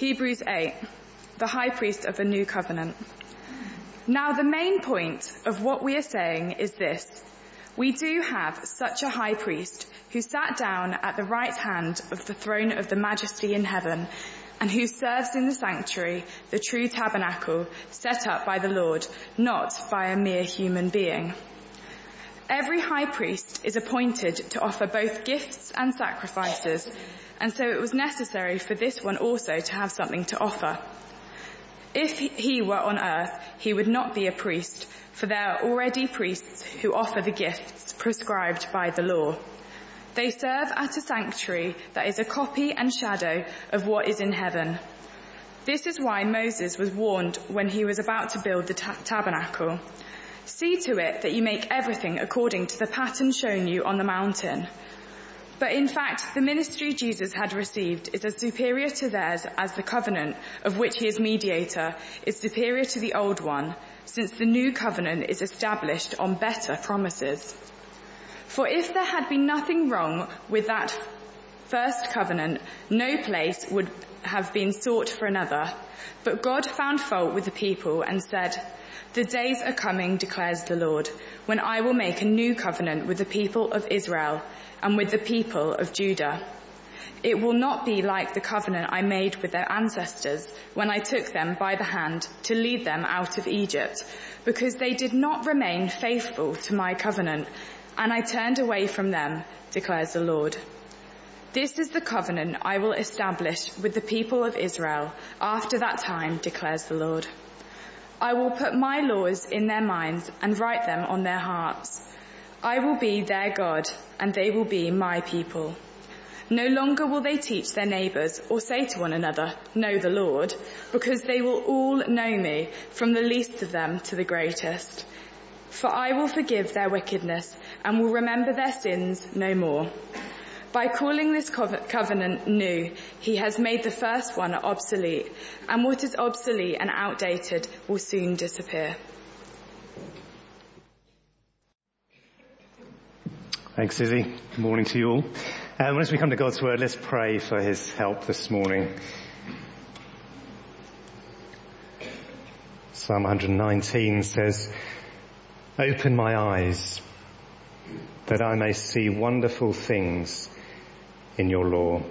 Hebrews 8, the high priest of the new covenant. Now the main point of what we are saying is this. We do have such a high priest who sat down at the right hand of the throne of the majesty in heaven and who serves in the sanctuary, the true tabernacle set up by the Lord, not by a mere human being. Every high priest is appointed to offer both gifts and sacrifices, and so it was necessary for this one also to have something to offer. If he were on earth, he would not be a priest, for there are already priests who offer the gifts prescribed by the law. They serve at a sanctuary that is a copy and shadow of what is in heaven. This is why Moses was warned when he was about to build the ta- tabernacle. See to it that you make everything according to the pattern shown you on the mountain. But in fact, the ministry Jesus had received is as superior to theirs as the covenant of which he is mediator is superior to the old one, since the new covenant is established on better promises. For if there had been nothing wrong with that first covenant, no place would have been sought for another. But God found fault with the people and said, the days are coming, declares the Lord, when I will make a new covenant with the people of Israel and with the people of Judah. It will not be like the covenant I made with their ancestors when I took them by the hand to lead them out of Egypt, because they did not remain faithful to my covenant and I turned away from them, declares the Lord. This is the covenant I will establish with the people of Israel after that time, declares the Lord. I will put my laws in their minds and write them on their hearts. I will be their God and they will be my people. No longer will they teach their neighbours or say to one another, know the Lord, because they will all know me from the least of them to the greatest. For I will forgive their wickedness and will remember their sins no more. By calling this covenant new, he has made the first one obsolete, and what is obsolete and outdated will soon disappear. Thanks, Izzy. Good morning to you all. Um, as we come to God's Word, let's pray for His help this morning. Psalm 119 says, Open my eyes that I may see wonderful things in your law.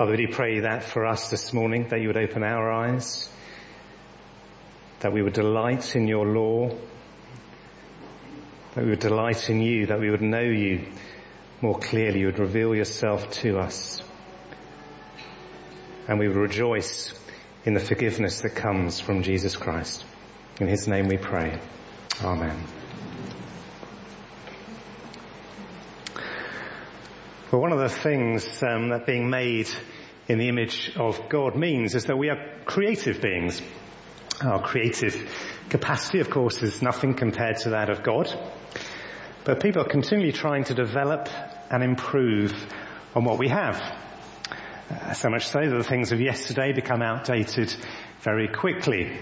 I really pray that for us this morning, that you would open our eyes, that we would delight in your law, that we would delight in you, that we would know you more clearly, you would reveal yourself to us, and we would rejoice in the forgiveness that comes from Jesus Christ. In his name we pray. Amen. Well, one of the things um, that being made in the image of God means is that we are creative beings. Our creative capacity, of course, is nothing compared to that of God. But people are continually trying to develop and improve on what we have. Uh, so much so that the things of yesterday become outdated very quickly.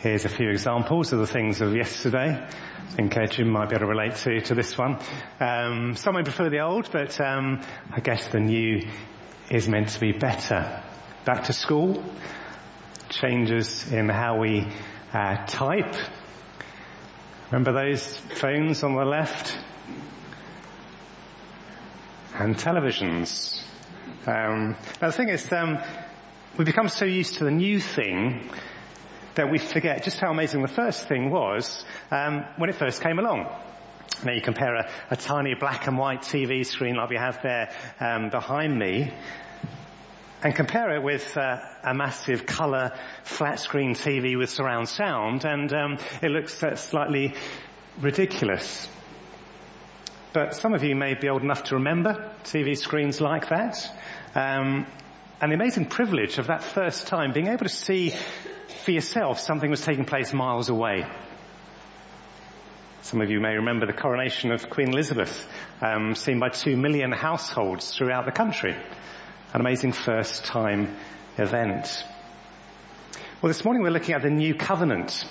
Here's a few examples of the things of yesterday. I think uh, Jim might be able to relate to, to this one. Um, some may prefer the old, but um, I guess the new is meant to be better. Back to school, changes in how we uh, type. Remember those phones on the left? And televisions. Um, now the thing is, um, we become so used to the new thing that we forget just how amazing the first thing was um, when it first came along. Now you compare a, a, tiny black and white TV screen like we have there um, behind me, and compare it with uh, a massive colour flat screen TV with surround sound, and um, it looks uh, slightly ridiculous. But some of you may be old enough to remember TV screens like that. Um, and the amazing privilege of that first time being able to see for yourself something was taking place miles away. Some of you may remember the coronation of Queen Elizabeth, um, seen by two million households throughout the country. An amazing first time event. Well, this morning we're looking at the new covenant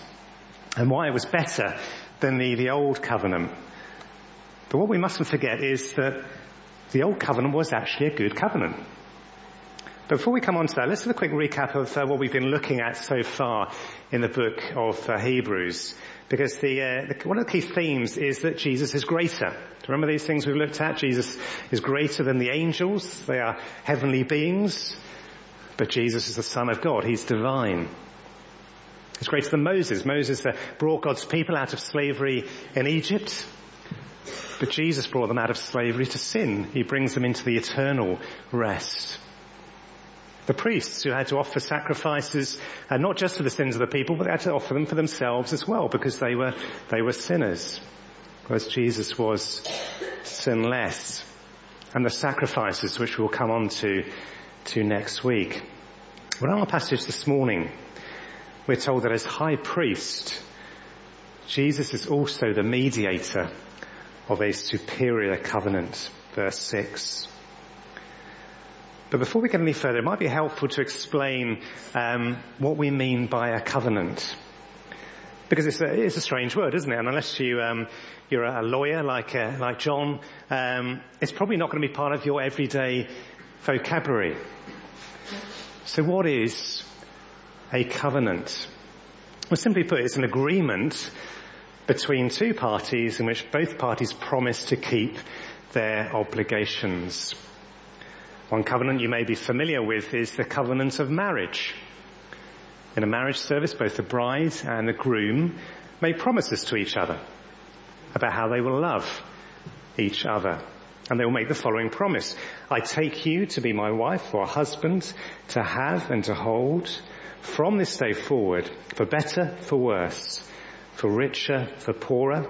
and why it was better than the, the old covenant. But what we mustn't forget is that the old covenant was actually a good covenant. Before we come on to that, let's have a quick recap of uh, what we've been looking at so far in the book of uh, Hebrews. Because the, uh, the, one of the key themes is that Jesus is greater. Remember these things we've looked at? Jesus is greater than the angels. They are heavenly beings. But Jesus is the Son of God. He's divine. He's greater than Moses. Moses uh, brought God's people out of slavery in Egypt. But Jesus brought them out of slavery to sin. He brings them into the eternal rest the priests who had to offer sacrifices, uh, not just for the sins of the people, but they had to offer them for themselves as well, because they were, they were sinners. Whereas Jesus was sinless. And the sacrifices, which we'll come on to, to next week. But in our passage this morning, we're told that as high priest, Jesus is also the mediator of a superior covenant. Verse 6. But before we get any further, it might be helpful to explain um, what we mean by a covenant. Because it's a, it's a strange word, isn't it? And unless you, um, you're a lawyer like, uh, like John, um, it's probably not going to be part of your everyday vocabulary. So what is a covenant? Well, simply put, it's an agreement between two parties in which both parties promise to keep their obligations. One covenant you may be familiar with is the covenant of marriage. In a marriage service, both the bride and the groom make promises to each other about how they will love each other. And they will make the following promise. I take you to be my wife or husband, to have and to hold from this day forward, for better, for worse, for richer, for poorer,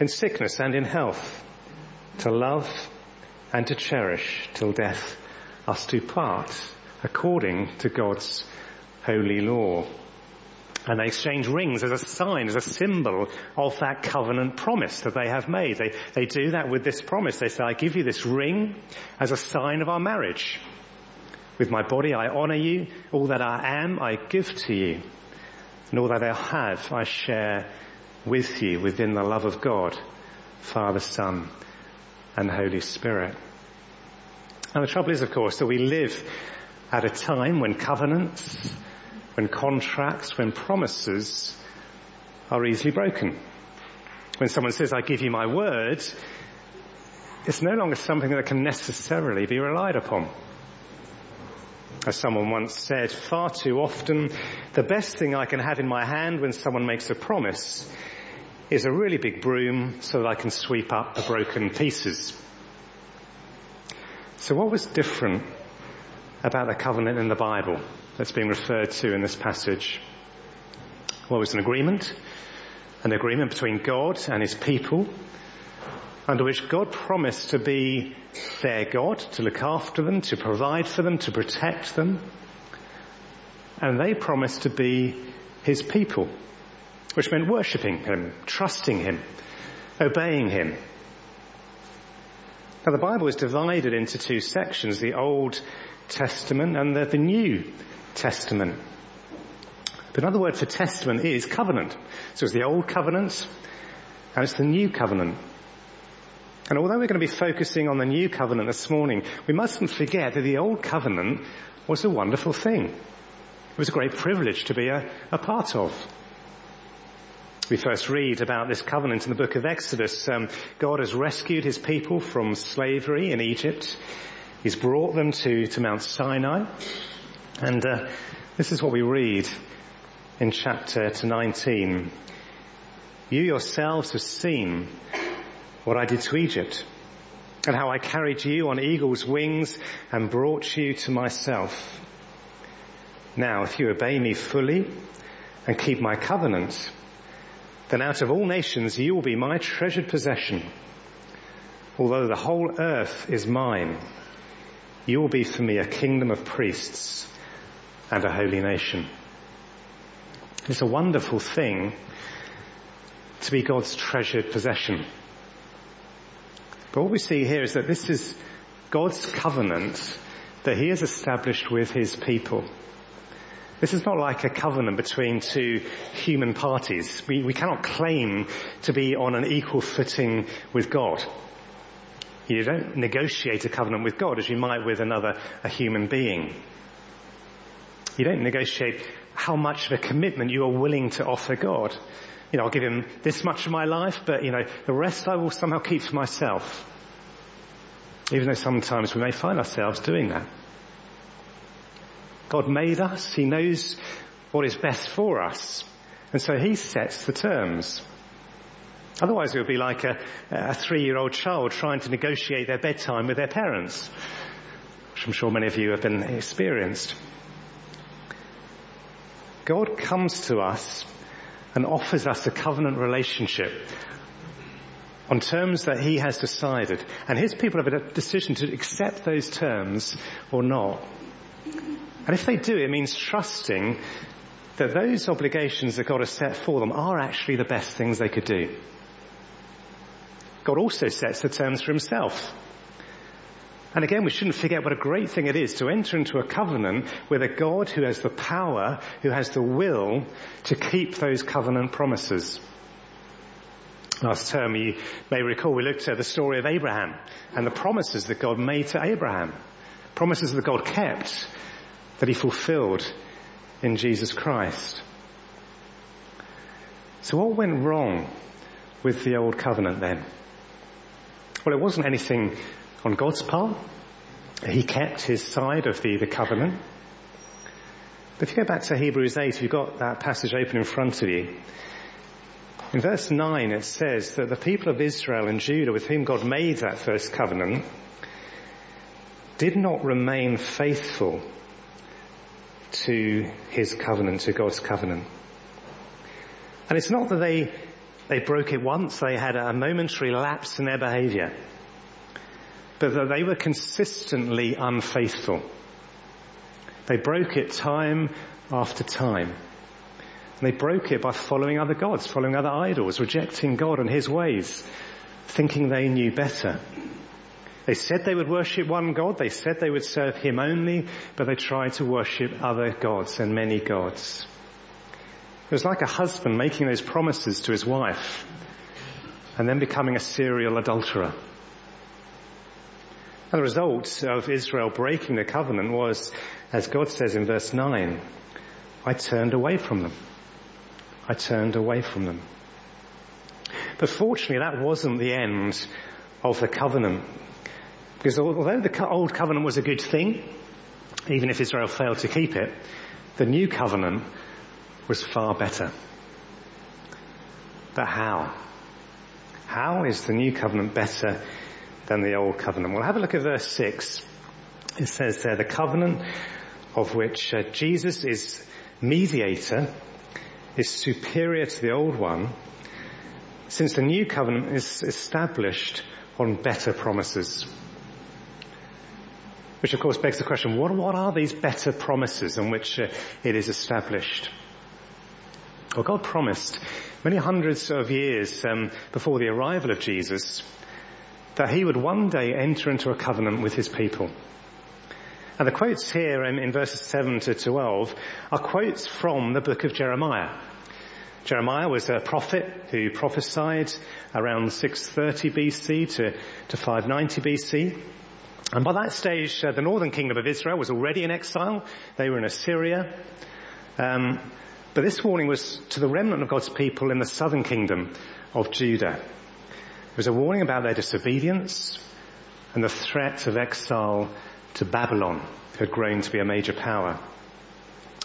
in sickness and in health, to love and to cherish till death us do part according to God's holy law. And they exchange rings as a sign, as a symbol of that covenant promise that they have made. They, they do that with this promise. They say, I give you this ring as a sign of our marriage. With my body I honor you. All that I am I give to you. And all that I have I share with you within the love of God, Father, Son, and Holy Spirit. And the trouble is, of course, that we live at a time when covenants, when contracts, when promises are easily broken. When someone says, I give you my word, it's no longer something that can necessarily be relied upon. As someone once said, far too often, the best thing I can have in my hand when someone makes a promise is a really big broom so that I can sweep up the broken pieces. So what was different about the covenant in the Bible that's being referred to in this passage? Well, it was an agreement, an agreement between God and his people, under which God promised to be their God, to look after them, to provide for them, to protect them. And they promised to be his people, which meant worshipping him, trusting him, obeying him, now the Bible is divided into two sections, the Old Testament and the, the New Testament. But another word for testament is covenant. So it's the Old Covenant and it's the New Covenant. And although we're going to be focusing on the New Covenant this morning, we mustn't forget that the Old Covenant was a wonderful thing. It was a great privilege to be a, a part of. We first read about this covenant in the book of Exodus. Um, God has rescued his people from slavery in Egypt. He's brought them to, to Mount Sinai. And uh, this is what we read in chapter 19. You yourselves have seen what I did to Egypt and how I carried you on eagle's wings and brought you to myself. Now, if you obey me fully and keep my covenant, then out of all nations you will be my treasured possession. Although the whole earth is mine, you will be for me a kingdom of priests and a holy nation. It's a wonderful thing to be God's treasured possession. But what we see here is that this is God's covenant that he has established with his people. This is not like a covenant between two human parties. We, we cannot claim to be on an equal footing with God. You don't negotiate a covenant with God as you might with another, a human being. You don't negotiate how much of a commitment you are willing to offer God. You know, I'll give him this much of my life, but you know, the rest I will somehow keep for myself. Even though sometimes we may find ourselves doing that. God made us. He knows what is best for us. And so he sets the terms. Otherwise it would be like a, a three-year-old child trying to negotiate their bedtime with their parents, which I'm sure many of you have been experienced. God comes to us and offers us a covenant relationship on terms that he has decided. And his people have a decision to accept those terms or not. And if they do, it means trusting that those obligations that God has set for them are actually the best things they could do. God also sets the terms for himself. And again, we shouldn't forget what a great thing it is to enter into a covenant with a God who has the power, who has the will to keep those covenant promises. Last term, you may recall, we looked at the story of Abraham and the promises that God made to Abraham. Promises that God kept, that he fulfilled in Jesus Christ. So what went wrong with the old covenant then? Well, it wasn't anything on God's part. He kept his side of the, the covenant. But if you go back to Hebrews 8, you've got that passage open in front of you. In verse 9 it says that the people of Israel and Judah with whom God made that first covenant did not remain faithful to his covenant, to God's covenant. And it's not that they, they broke it once, they had a momentary lapse in their behavior but that they were consistently unfaithful. They broke it time after time. And they broke it by following other gods, following other idols, rejecting God and His ways, thinking they knew better. They said they would worship one God, they said they would serve Him only, but they tried to worship other gods and many gods. It was like a husband making those promises to his wife and then becoming a serial adulterer. And the result of Israel breaking the covenant was, as God says in verse 9, I turned away from them. I turned away from them. But fortunately that wasn't the end of the covenant. Because although the old covenant was a good thing, even if Israel failed to keep it, the new covenant was far better. But how? How is the new covenant better than the old covenant. Well, have a look at verse 6. It says there, the covenant of which uh, Jesus is mediator is superior to the old one since the new covenant is established on better promises. Which of course begs the question, what, what are these better promises on which uh, it is established? Well, God promised many hundreds of years um, before the arrival of Jesus that he would one day enter into a covenant with his people. And the quotes here in, in verses 7 to 12 are quotes from the book of Jeremiah. Jeremiah was a prophet who prophesied around 630 BC to, to 590 BC. And by that stage, uh, the northern kingdom of Israel was already in exile. They were in Assyria. Um, but this warning was to the remnant of God's people in the southern kingdom of Judah. It was a warning about their disobedience and the threat of exile to Babylon, who had grown to be a major power.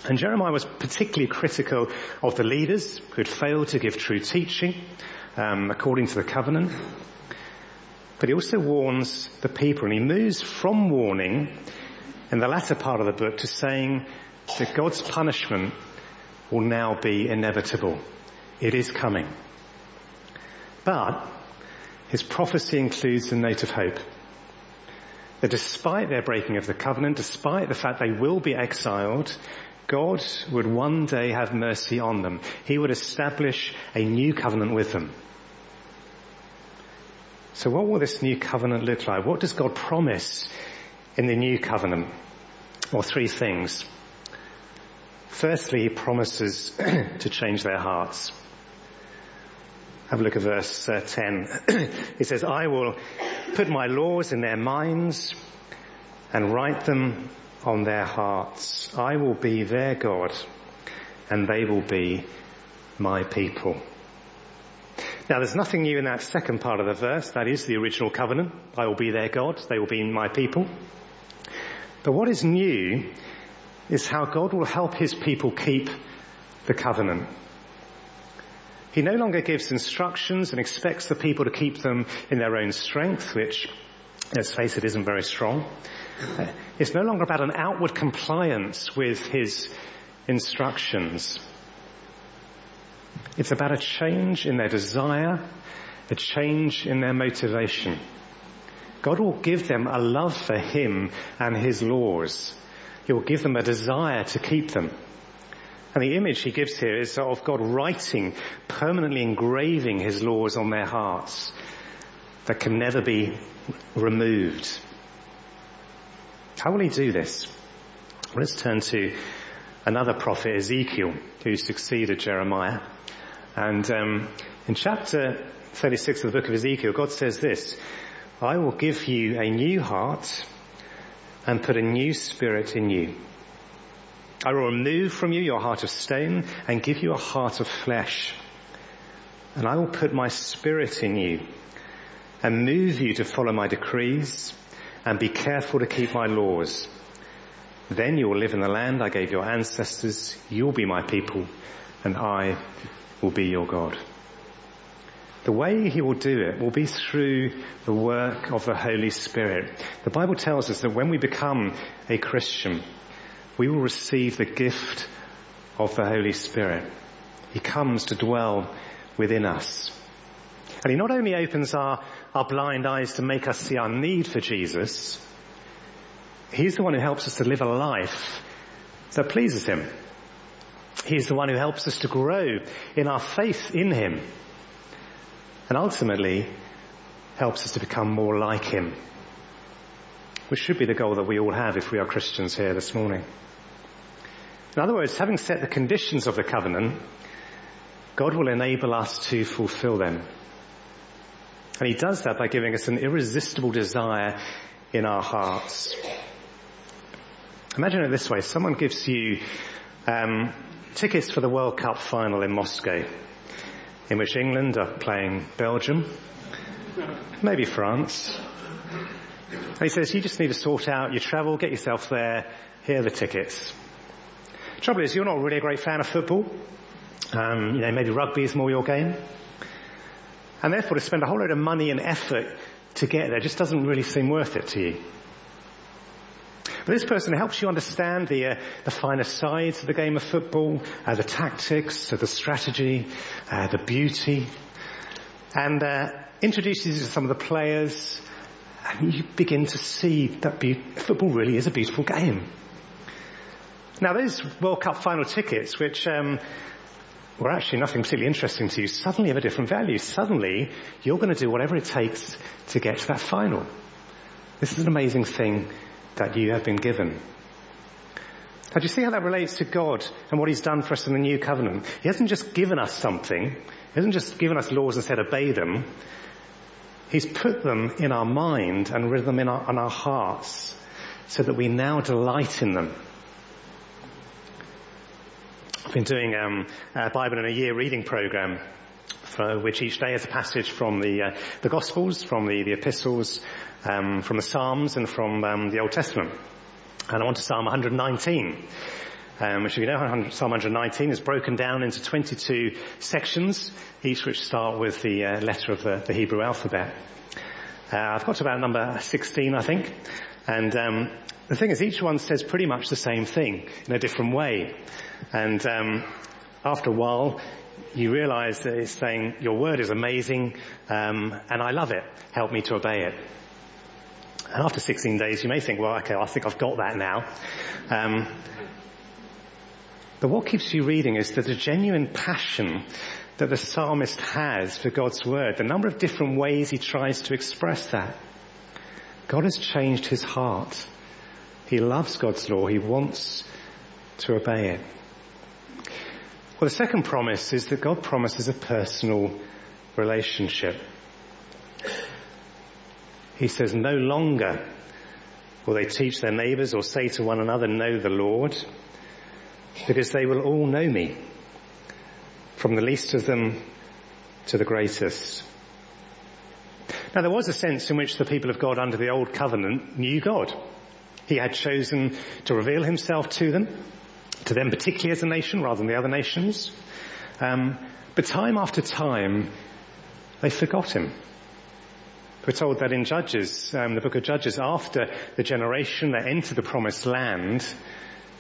And Jeremiah was particularly critical of the leaders who had failed to give true teaching um, according to the covenant. But he also warns the people, and he moves from warning in the latter part of the book to saying that God's punishment will now be inevitable. It is coming. But his prophecy includes a note of hope. That despite their breaking of the covenant, despite the fact they will be exiled, God would one day have mercy on them. He would establish a new covenant with them. So what will this new covenant look like? What does God promise in the new covenant? Well, three things. Firstly, he promises to change their hearts. Have a look at verse uh, 10. he says, I will put my laws in their minds and write them on their hearts. I will be their God and they will be my people. Now there's nothing new in that second part of the verse. That is the original covenant. I will be their God. They will be my people. But what is new is how God will help his people keep the covenant. He no longer gives instructions and expects the people to keep them in their own strength, which, let's face it, isn't very strong. It's no longer about an outward compliance with his instructions. It's about a change in their desire, a change in their motivation. God will give them a love for Him and His laws. He will give them a desire to keep them. And the image he gives here is of God writing, permanently engraving his laws on their hearts that can never be removed. How will he do this? Let's turn to another prophet, Ezekiel, who succeeded Jeremiah. And um, in chapter 36 of the book of Ezekiel, God says this, I will give you a new heart and put a new spirit in you. I will remove from you your heart of stone and give you a heart of flesh. And I will put my spirit in you and move you to follow my decrees and be careful to keep my laws. Then you will live in the land I gave your ancestors. You'll be my people and I will be your God. The way he will do it will be through the work of the Holy Spirit. The Bible tells us that when we become a Christian, we will receive the gift of the Holy Spirit. He comes to dwell within us. And he not only opens our, our blind eyes to make us see our need for Jesus, he's the one who helps us to live a life that pleases him. He's the one who helps us to grow in our faith in him and ultimately helps us to become more like him, which should be the goal that we all have if we are Christians here this morning. In other words, having set the conditions of the covenant, God will enable us to fulfill them. And he does that by giving us an irresistible desire in our hearts. Imagine it this way. Someone gives you um, tickets for the World Cup final in Moscow, in which England are playing Belgium, maybe France. And he says, you just need to sort out your travel, get yourself there, here are the tickets. Trouble is, you're not really a great fan of football. Um, you know, maybe rugby is more your game. And therefore to spend a whole load of money and effort to get there just doesn't really seem worth it to you. But this person helps you understand the, uh, the finer sides of the game of football, uh, the tactics, uh, the strategy, uh, the beauty, and uh, introduces you to some of the players, and you begin to see that be- football really is a beautiful game. Now those World Cup final tickets, which um, were actually nothing particularly interesting to you, suddenly have a different value. Suddenly, you're going to do whatever it takes to get to that final. This is an amazing thing that you have been given. Now do you see how that relates to God and what He's done for us in the new covenant? He hasn't just given us something. He hasn't just given us laws and said obey them. He's put them in our mind and written them in our, in our hearts so that we now delight in them. I've been doing um, a Bible in a year reading program for which each day is a passage from the uh, the Gospels, from the, the epistles, um, from the Psalms, and from um, the Old Testament. And I'm on to Psalm 119. Um, which, if you know, Psalm 119 is broken down into 22 sections, each which start with the uh, letter of the, the Hebrew alphabet. Uh, I've got to about number 16, I think, and um, the thing is, each one says pretty much the same thing in a different way. And um, after a while, you realize that it's saying, your word is amazing, um, and I love it. Help me to obey it. And after 16 days, you may think, well, okay, I think I've got that now. Um, but what keeps you reading is that the genuine passion that the psalmist has for God's word, the number of different ways he tries to express that. God has changed his heart. He loves God's law. He wants to obey it. Well, the second promise is that God promises a personal relationship. He says, no longer will they teach their neighbors or say to one another, know the Lord, because they will all know me, from the least of them to the greatest. Now there was a sense in which the people of God under the old covenant knew God. He had chosen to reveal himself to them, to them particularly as a nation rather than the other nations. Um, but time after time, they forgot him. We're told that in Judges, um, the book of Judges, after the generation that entered the promised land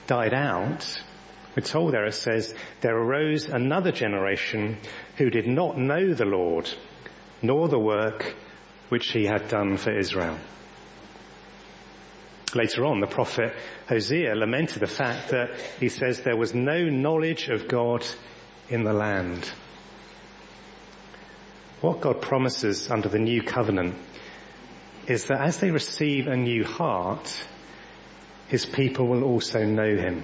died out, we're told there it says, there arose another generation who did not know the Lord, nor the work which he had done for Israel. Later on, the prophet Hosea lamented the fact that he says there was no knowledge of God in the land. What God promises under the new covenant is that as they receive a new heart, his people will also know him.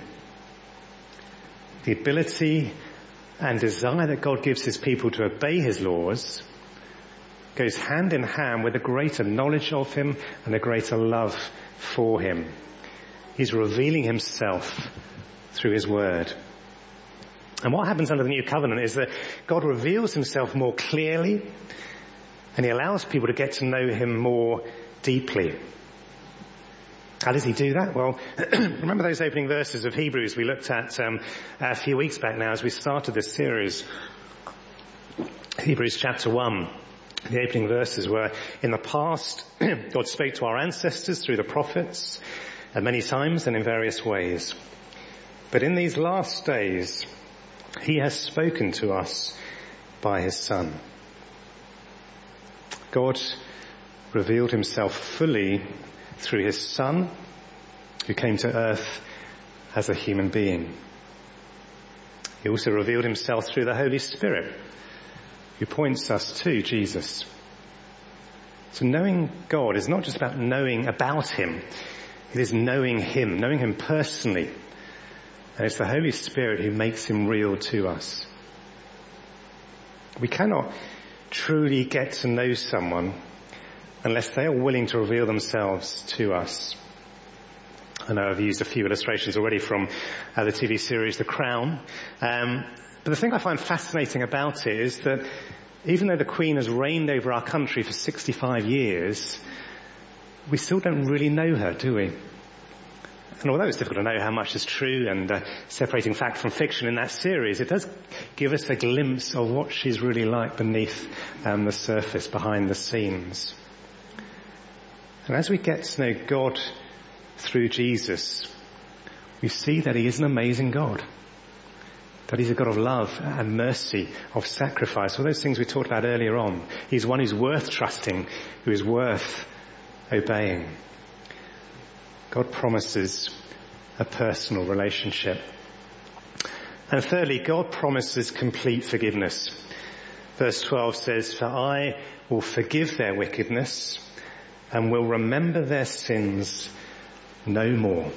The ability and desire that God gives his people to obey his laws goes hand in hand with a greater knowledge of him and a greater love for him. He's revealing himself through his word. And what happens under the new covenant is that God reveals himself more clearly and he allows people to get to know him more deeply. How does he do that? Well, remember those opening verses of Hebrews we looked at um, a few weeks back now as we started this series. Hebrews chapter 1. The opening verses were, in the past, God spoke to our ancestors through the prophets many times and in various ways. But in these last days, he has spoken to us by his son. God revealed himself fully through his son who came to earth as a human being. He also revealed himself through the Holy Spirit who points us to Jesus. So knowing God is not just about knowing about him. It is knowing him, knowing him personally and it's the Holy Spirit who makes him real to us. We cannot truly get to know someone unless they are willing to reveal themselves to us. I know I've used a few illustrations already from uh, the TV series The Crown. Um, but the thing I find fascinating about it is that even though the Queen has reigned over our country for 65 years, we still don't really know her, do we? And although it's difficult to know how much is true and uh, separating fact from fiction in that series, it does give us a glimpse of what she's really like beneath um, the surface, behind the scenes. And as we get to know God through Jesus, we see that he is an amazing God. That he's a God of love and mercy, of sacrifice, all those things we talked about earlier on. He's one who's worth trusting, who is worth obeying. God promises a personal relationship. And thirdly, God promises complete forgiveness. Verse 12 says, For I will forgive their wickedness and will remember their sins no more.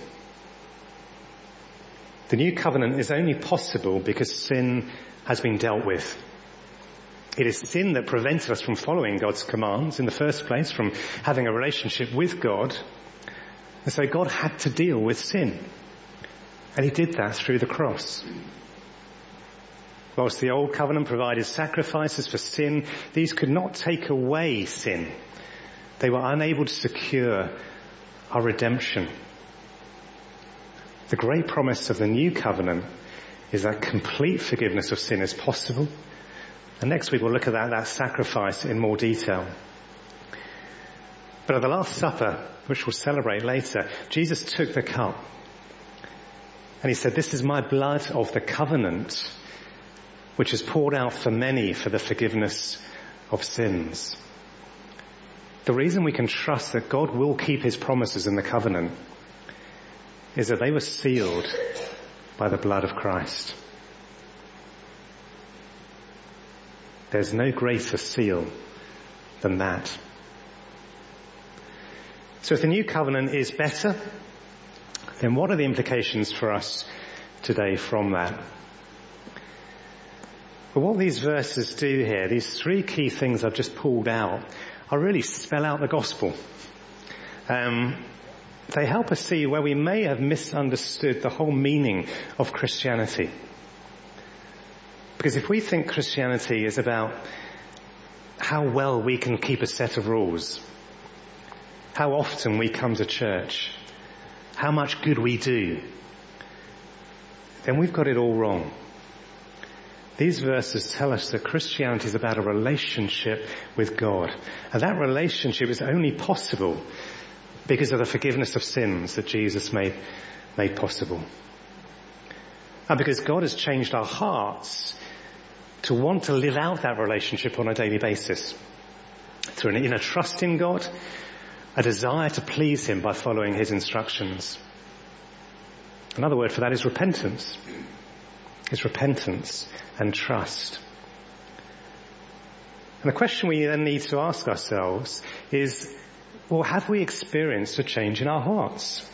The new covenant is only possible because sin has been dealt with. It is sin that prevented us from following God's commands in the first place, from having a relationship with God, and so God had to deal with sin. And he did that through the cross. Whilst the old covenant provided sacrifices for sin, these could not take away sin. They were unable to secure our redemption. The great promise of the new covenant is that complete forgiveness of sin is possible. And next week we'll look at that, that sacrifice in more detail. But at the Last Supper, which we'll celebrate later, Jesus took the cup and he said, this is my blood of the covenant, which is poured out for many for the forgiveness of sins. The reason we can trust that God will keep his promises in the covenant is that they were sealed by the blood of Christ. There's no greater seal than that. So if the new covenant is better, then what are the implications for us today from that? But what these verses do here, these three key things I've just pulled out, are really spell out the gospel. Um, they help us see where we may have misunderstood the whole meaning of Christianity. Because if we think Christianity is about how well we can keep a set of rules, how often we come to church, how much good we do, then we've got it all wrong. These verses tell us that Christianity is about a relationship with God. And that relationship is only possible because of the forgiveness of sins that Jesus made, made possible. And because God has changed our hearts to want to live out that relationship on a daily basis through an inner trust in God, a desire to please Him by following His instructions. Another word for that is repentance. It's repentance and trust. And the question we then need to ask ourselves is, well, have we experienced a change in our hearts?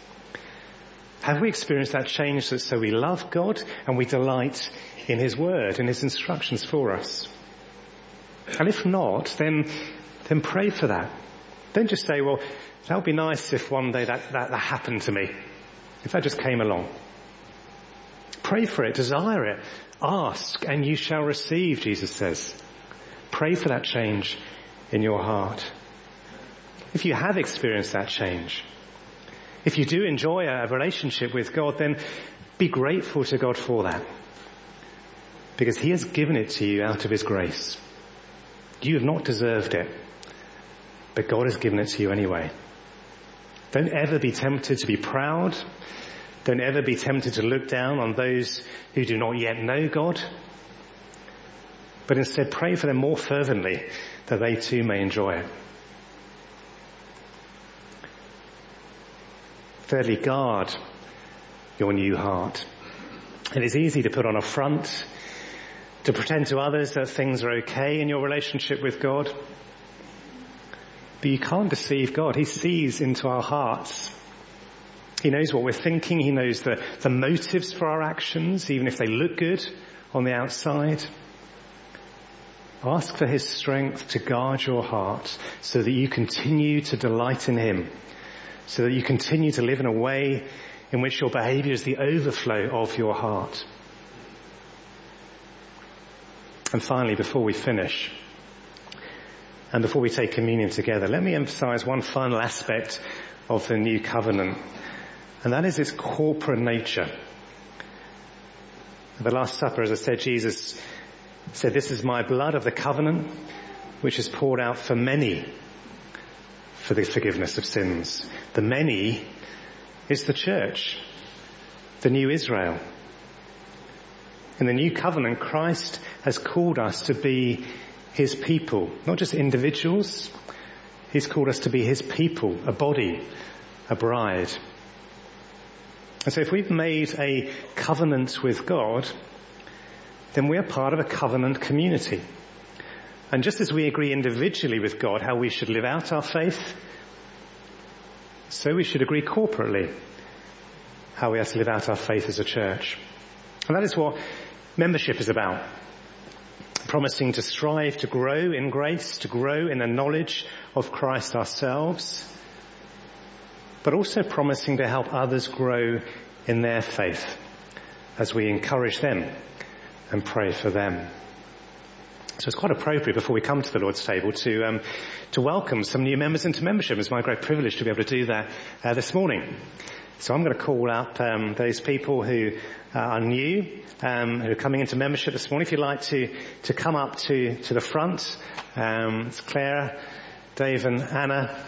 Have we experienced that change that so we love God and we delight in His Word and His instructions for us? And if not, then, then pray for that. Don't just say, well, that would be nice if one day that, that, that happened to me. If that just came along. Pray for it, desire it, ask and you shall receive, Jesus says. Pray for that change in your heart. If you have experienced that change, if you do enjoy a relationship with God, then be grateful to God for that. Because He has given it to you out of His grace. You have not deserved it, but God has given it to you anyway. Don't ever be tempted to be proud. Don't ever be tempted to look down on those who do not yet know God. But instead pray for them more fervently that they too may enjoy it. Thirdly, guard your new heart. It is easy to put on a front, to pretend to others that things are okay in your relationship with God. But you can't deceive God. He sees into our hearts. He knows what we're thinking. He knows the, the motives for our actions, even if they look good on the outside. Ask for His strength to guard your heart so that you continue to delight in Him so that you continue to live in a way in which your behavior is the overflow of your heart. And finally, before we finish, and before we take communion together, let me emphasize one final aspect of the new covenant, and that is its corporate nature. At the Last Supper, as I said, Jesus said, this is my blood of the covenant, which is poured out for many for the forgiveness of sins. The many is the church, the new Israel. In the new covenant, Christ has called us to be his people, not just individuals. He's called us to be his people, a body, a bride. And so if we've made a covenant with God, then we're part of a covenant community. And just as we agree individually with God how we should live out our faith, so we should agree corporately how we are to live out our faith as a church. And that is what membership is about. Promising to strive to grow in grace, to grow in the knowledge of Christ ourselves, but also promising to help others grow in their faith as we encourage them and pray for them. So it's quite appropriate before we come to the Lord's table to um, to welcome some new members into membership. It's my great privilege to be able to do that uh, this morning. So I'm going to call up um, those people who uh, are new, um, who are coming into membership this morning. If you'd like to to come up to to the front, um, it's Clara, Dave, and Anna.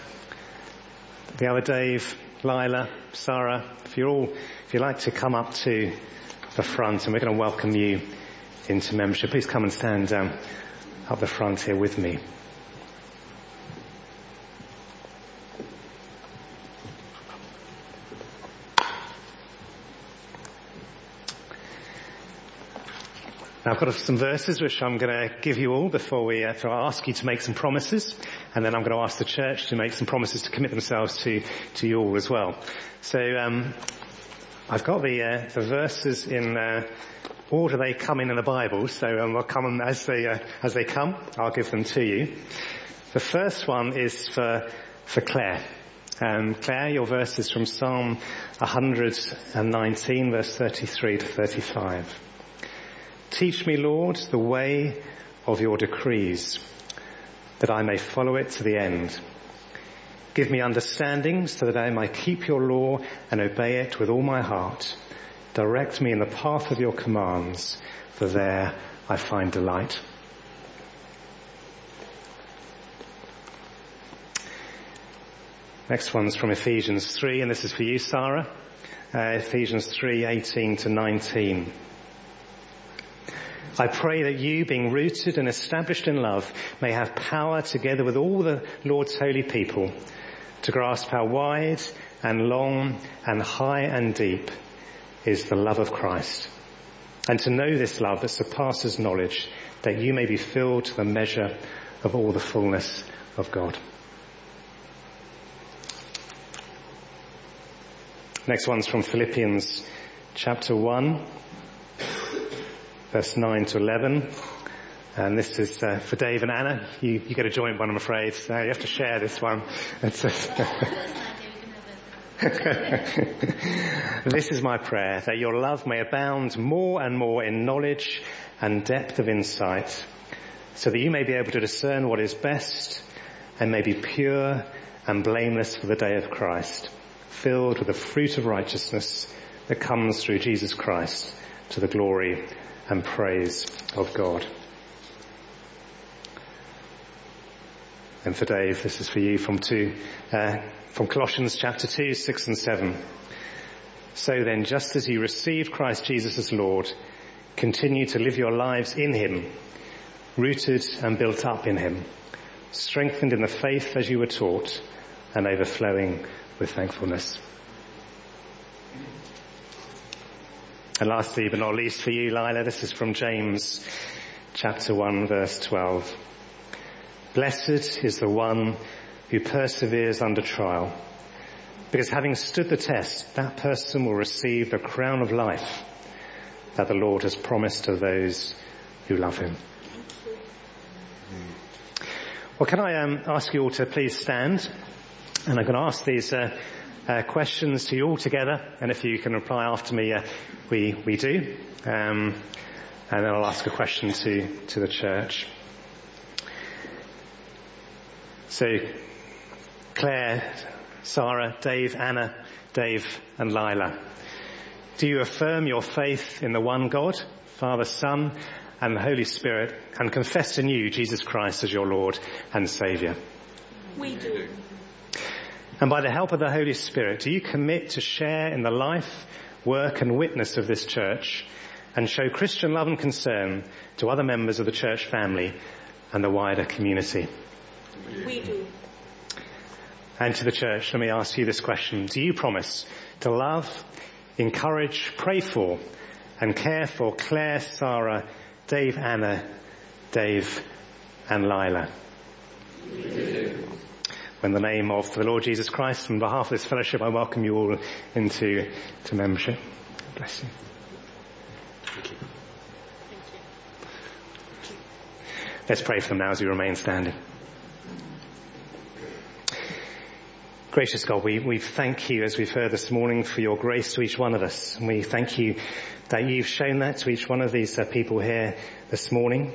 The other Dave, Lila, Sarah. If you're all, if you'd like to come up to the front, and we're going to welcome you into membership, please come and stand um, up the front here with me. Now I've got some verses which I'm going to give you all before we, uh, I ask you to make some promises, and then I'm going to ask the church to make some promises to commit themselves to, to you all as well. So, um, I've got the, uh, the verses in, uh, order they come in in the Bible, so um, I'll come as they, uh, as they come. I'll give them to you. The first one is for, for Claire. Um, Claire, your verse is from Psalm 119 verse 33 to 35. Teach me, Lord, the way of your decrees, that I may follow it to the end. Give me understanding so that I may keep your law and obey it with all my heart. Direct me in the path of your commands, for there I find delight. Next one's from Ephesians 3, and this is for you, Sarah. Uh, Ephesians 3, 18 to 19. I pray that you, being rooted and established in love, may have power together with all the Lord's holy people to grasp how wide and long and high and deep is the love of Christ. And to know this love that surpasses knowledge, that you may be filled to the measure of all the fullness of God. Next one's from Philippians chapter 1, verse 9 to 11. And this is uh, for Dave and Anna. You, you get a joint one, I'm afraid. So you have to share this one. this is my prayer, that your love may abound more and more in knowledge and depth of insight, so that you may be able to discern what is best and may be pure and blameless for the day of Christ filled with the fruit of righteousness that comes through Jesus Christ to the glory and praise of God. And for Dave, this is for you from two, uh, from Colossians chapter 2, 6 and 7. So then, just as you received Christ Jesus as Lord, continue to live your lives in Him, rooted and built up in Him, strengthened in the faith as you were taught, and overflowing with thankfulness. And lastly, but not least for you, Lila, this is from James chapter 1 verse 12. Blessed is the one who perseveres under trial, because having stood the test, that person will receive the crown of life that the Lord has promised to those who love him. Well, can I um, ask you all to please stand? And I'm going to ask these uh, uh, questions to you all together, and if you can reply after me, uh, we we do. Um, and then I'll ask a question to to the church. So, Claire, Sarah, Dave, Anna, Dave, and Lila. Do you affirm your faith in the one God, Father, Son, and the Holy Spirit, and confess anew Jesus Christ as your Lord and Saviour? We do. And by the help of the Holy Spirit, do you commit to share in the life, work and witness of this church and show Christian love and concern to other members of the church family and the wider community? We do. And to the church, let me ask you this question. Do you promise to love, encourage, pray for and care for Claire, Sarah, Dave, Anna, Dave and Lila? We do. In the name of the Lord Jesus Christ, on behalf of this fellowship, I welcome you all into to membership. Bless you. Thank you. Let's pray for them now as we remain standing. Gracious God, we, we thank you, as we've heard this morning, for your grace to each one of us. And we thank you that you've shown that to each one of these uh, people here this morning.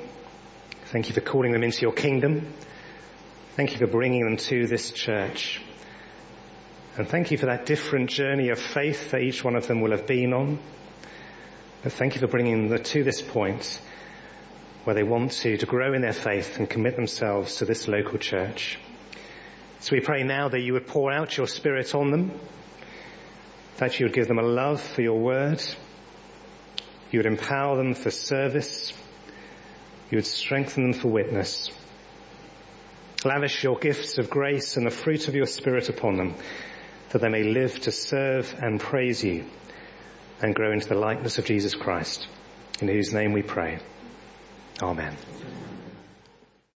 Thank you for calling them into your kingdom. Thank you for bringing them to this church. And thank you for that different journey of faith that each one of them will have been on. But thank you for bringing them to this point where they want to, to grow in their faith and commit themselves to this local church. So we pray now that you would pour out your spirit on them, that you would give them a love for your word, you would empower them for service, you would strengthen them for witness. Lavish your gifts of grace and the fruit of your spirit upon them, that they may live to serve and praise you and grow into the likeness of Jesus Christ, in whose name we pray. Amen.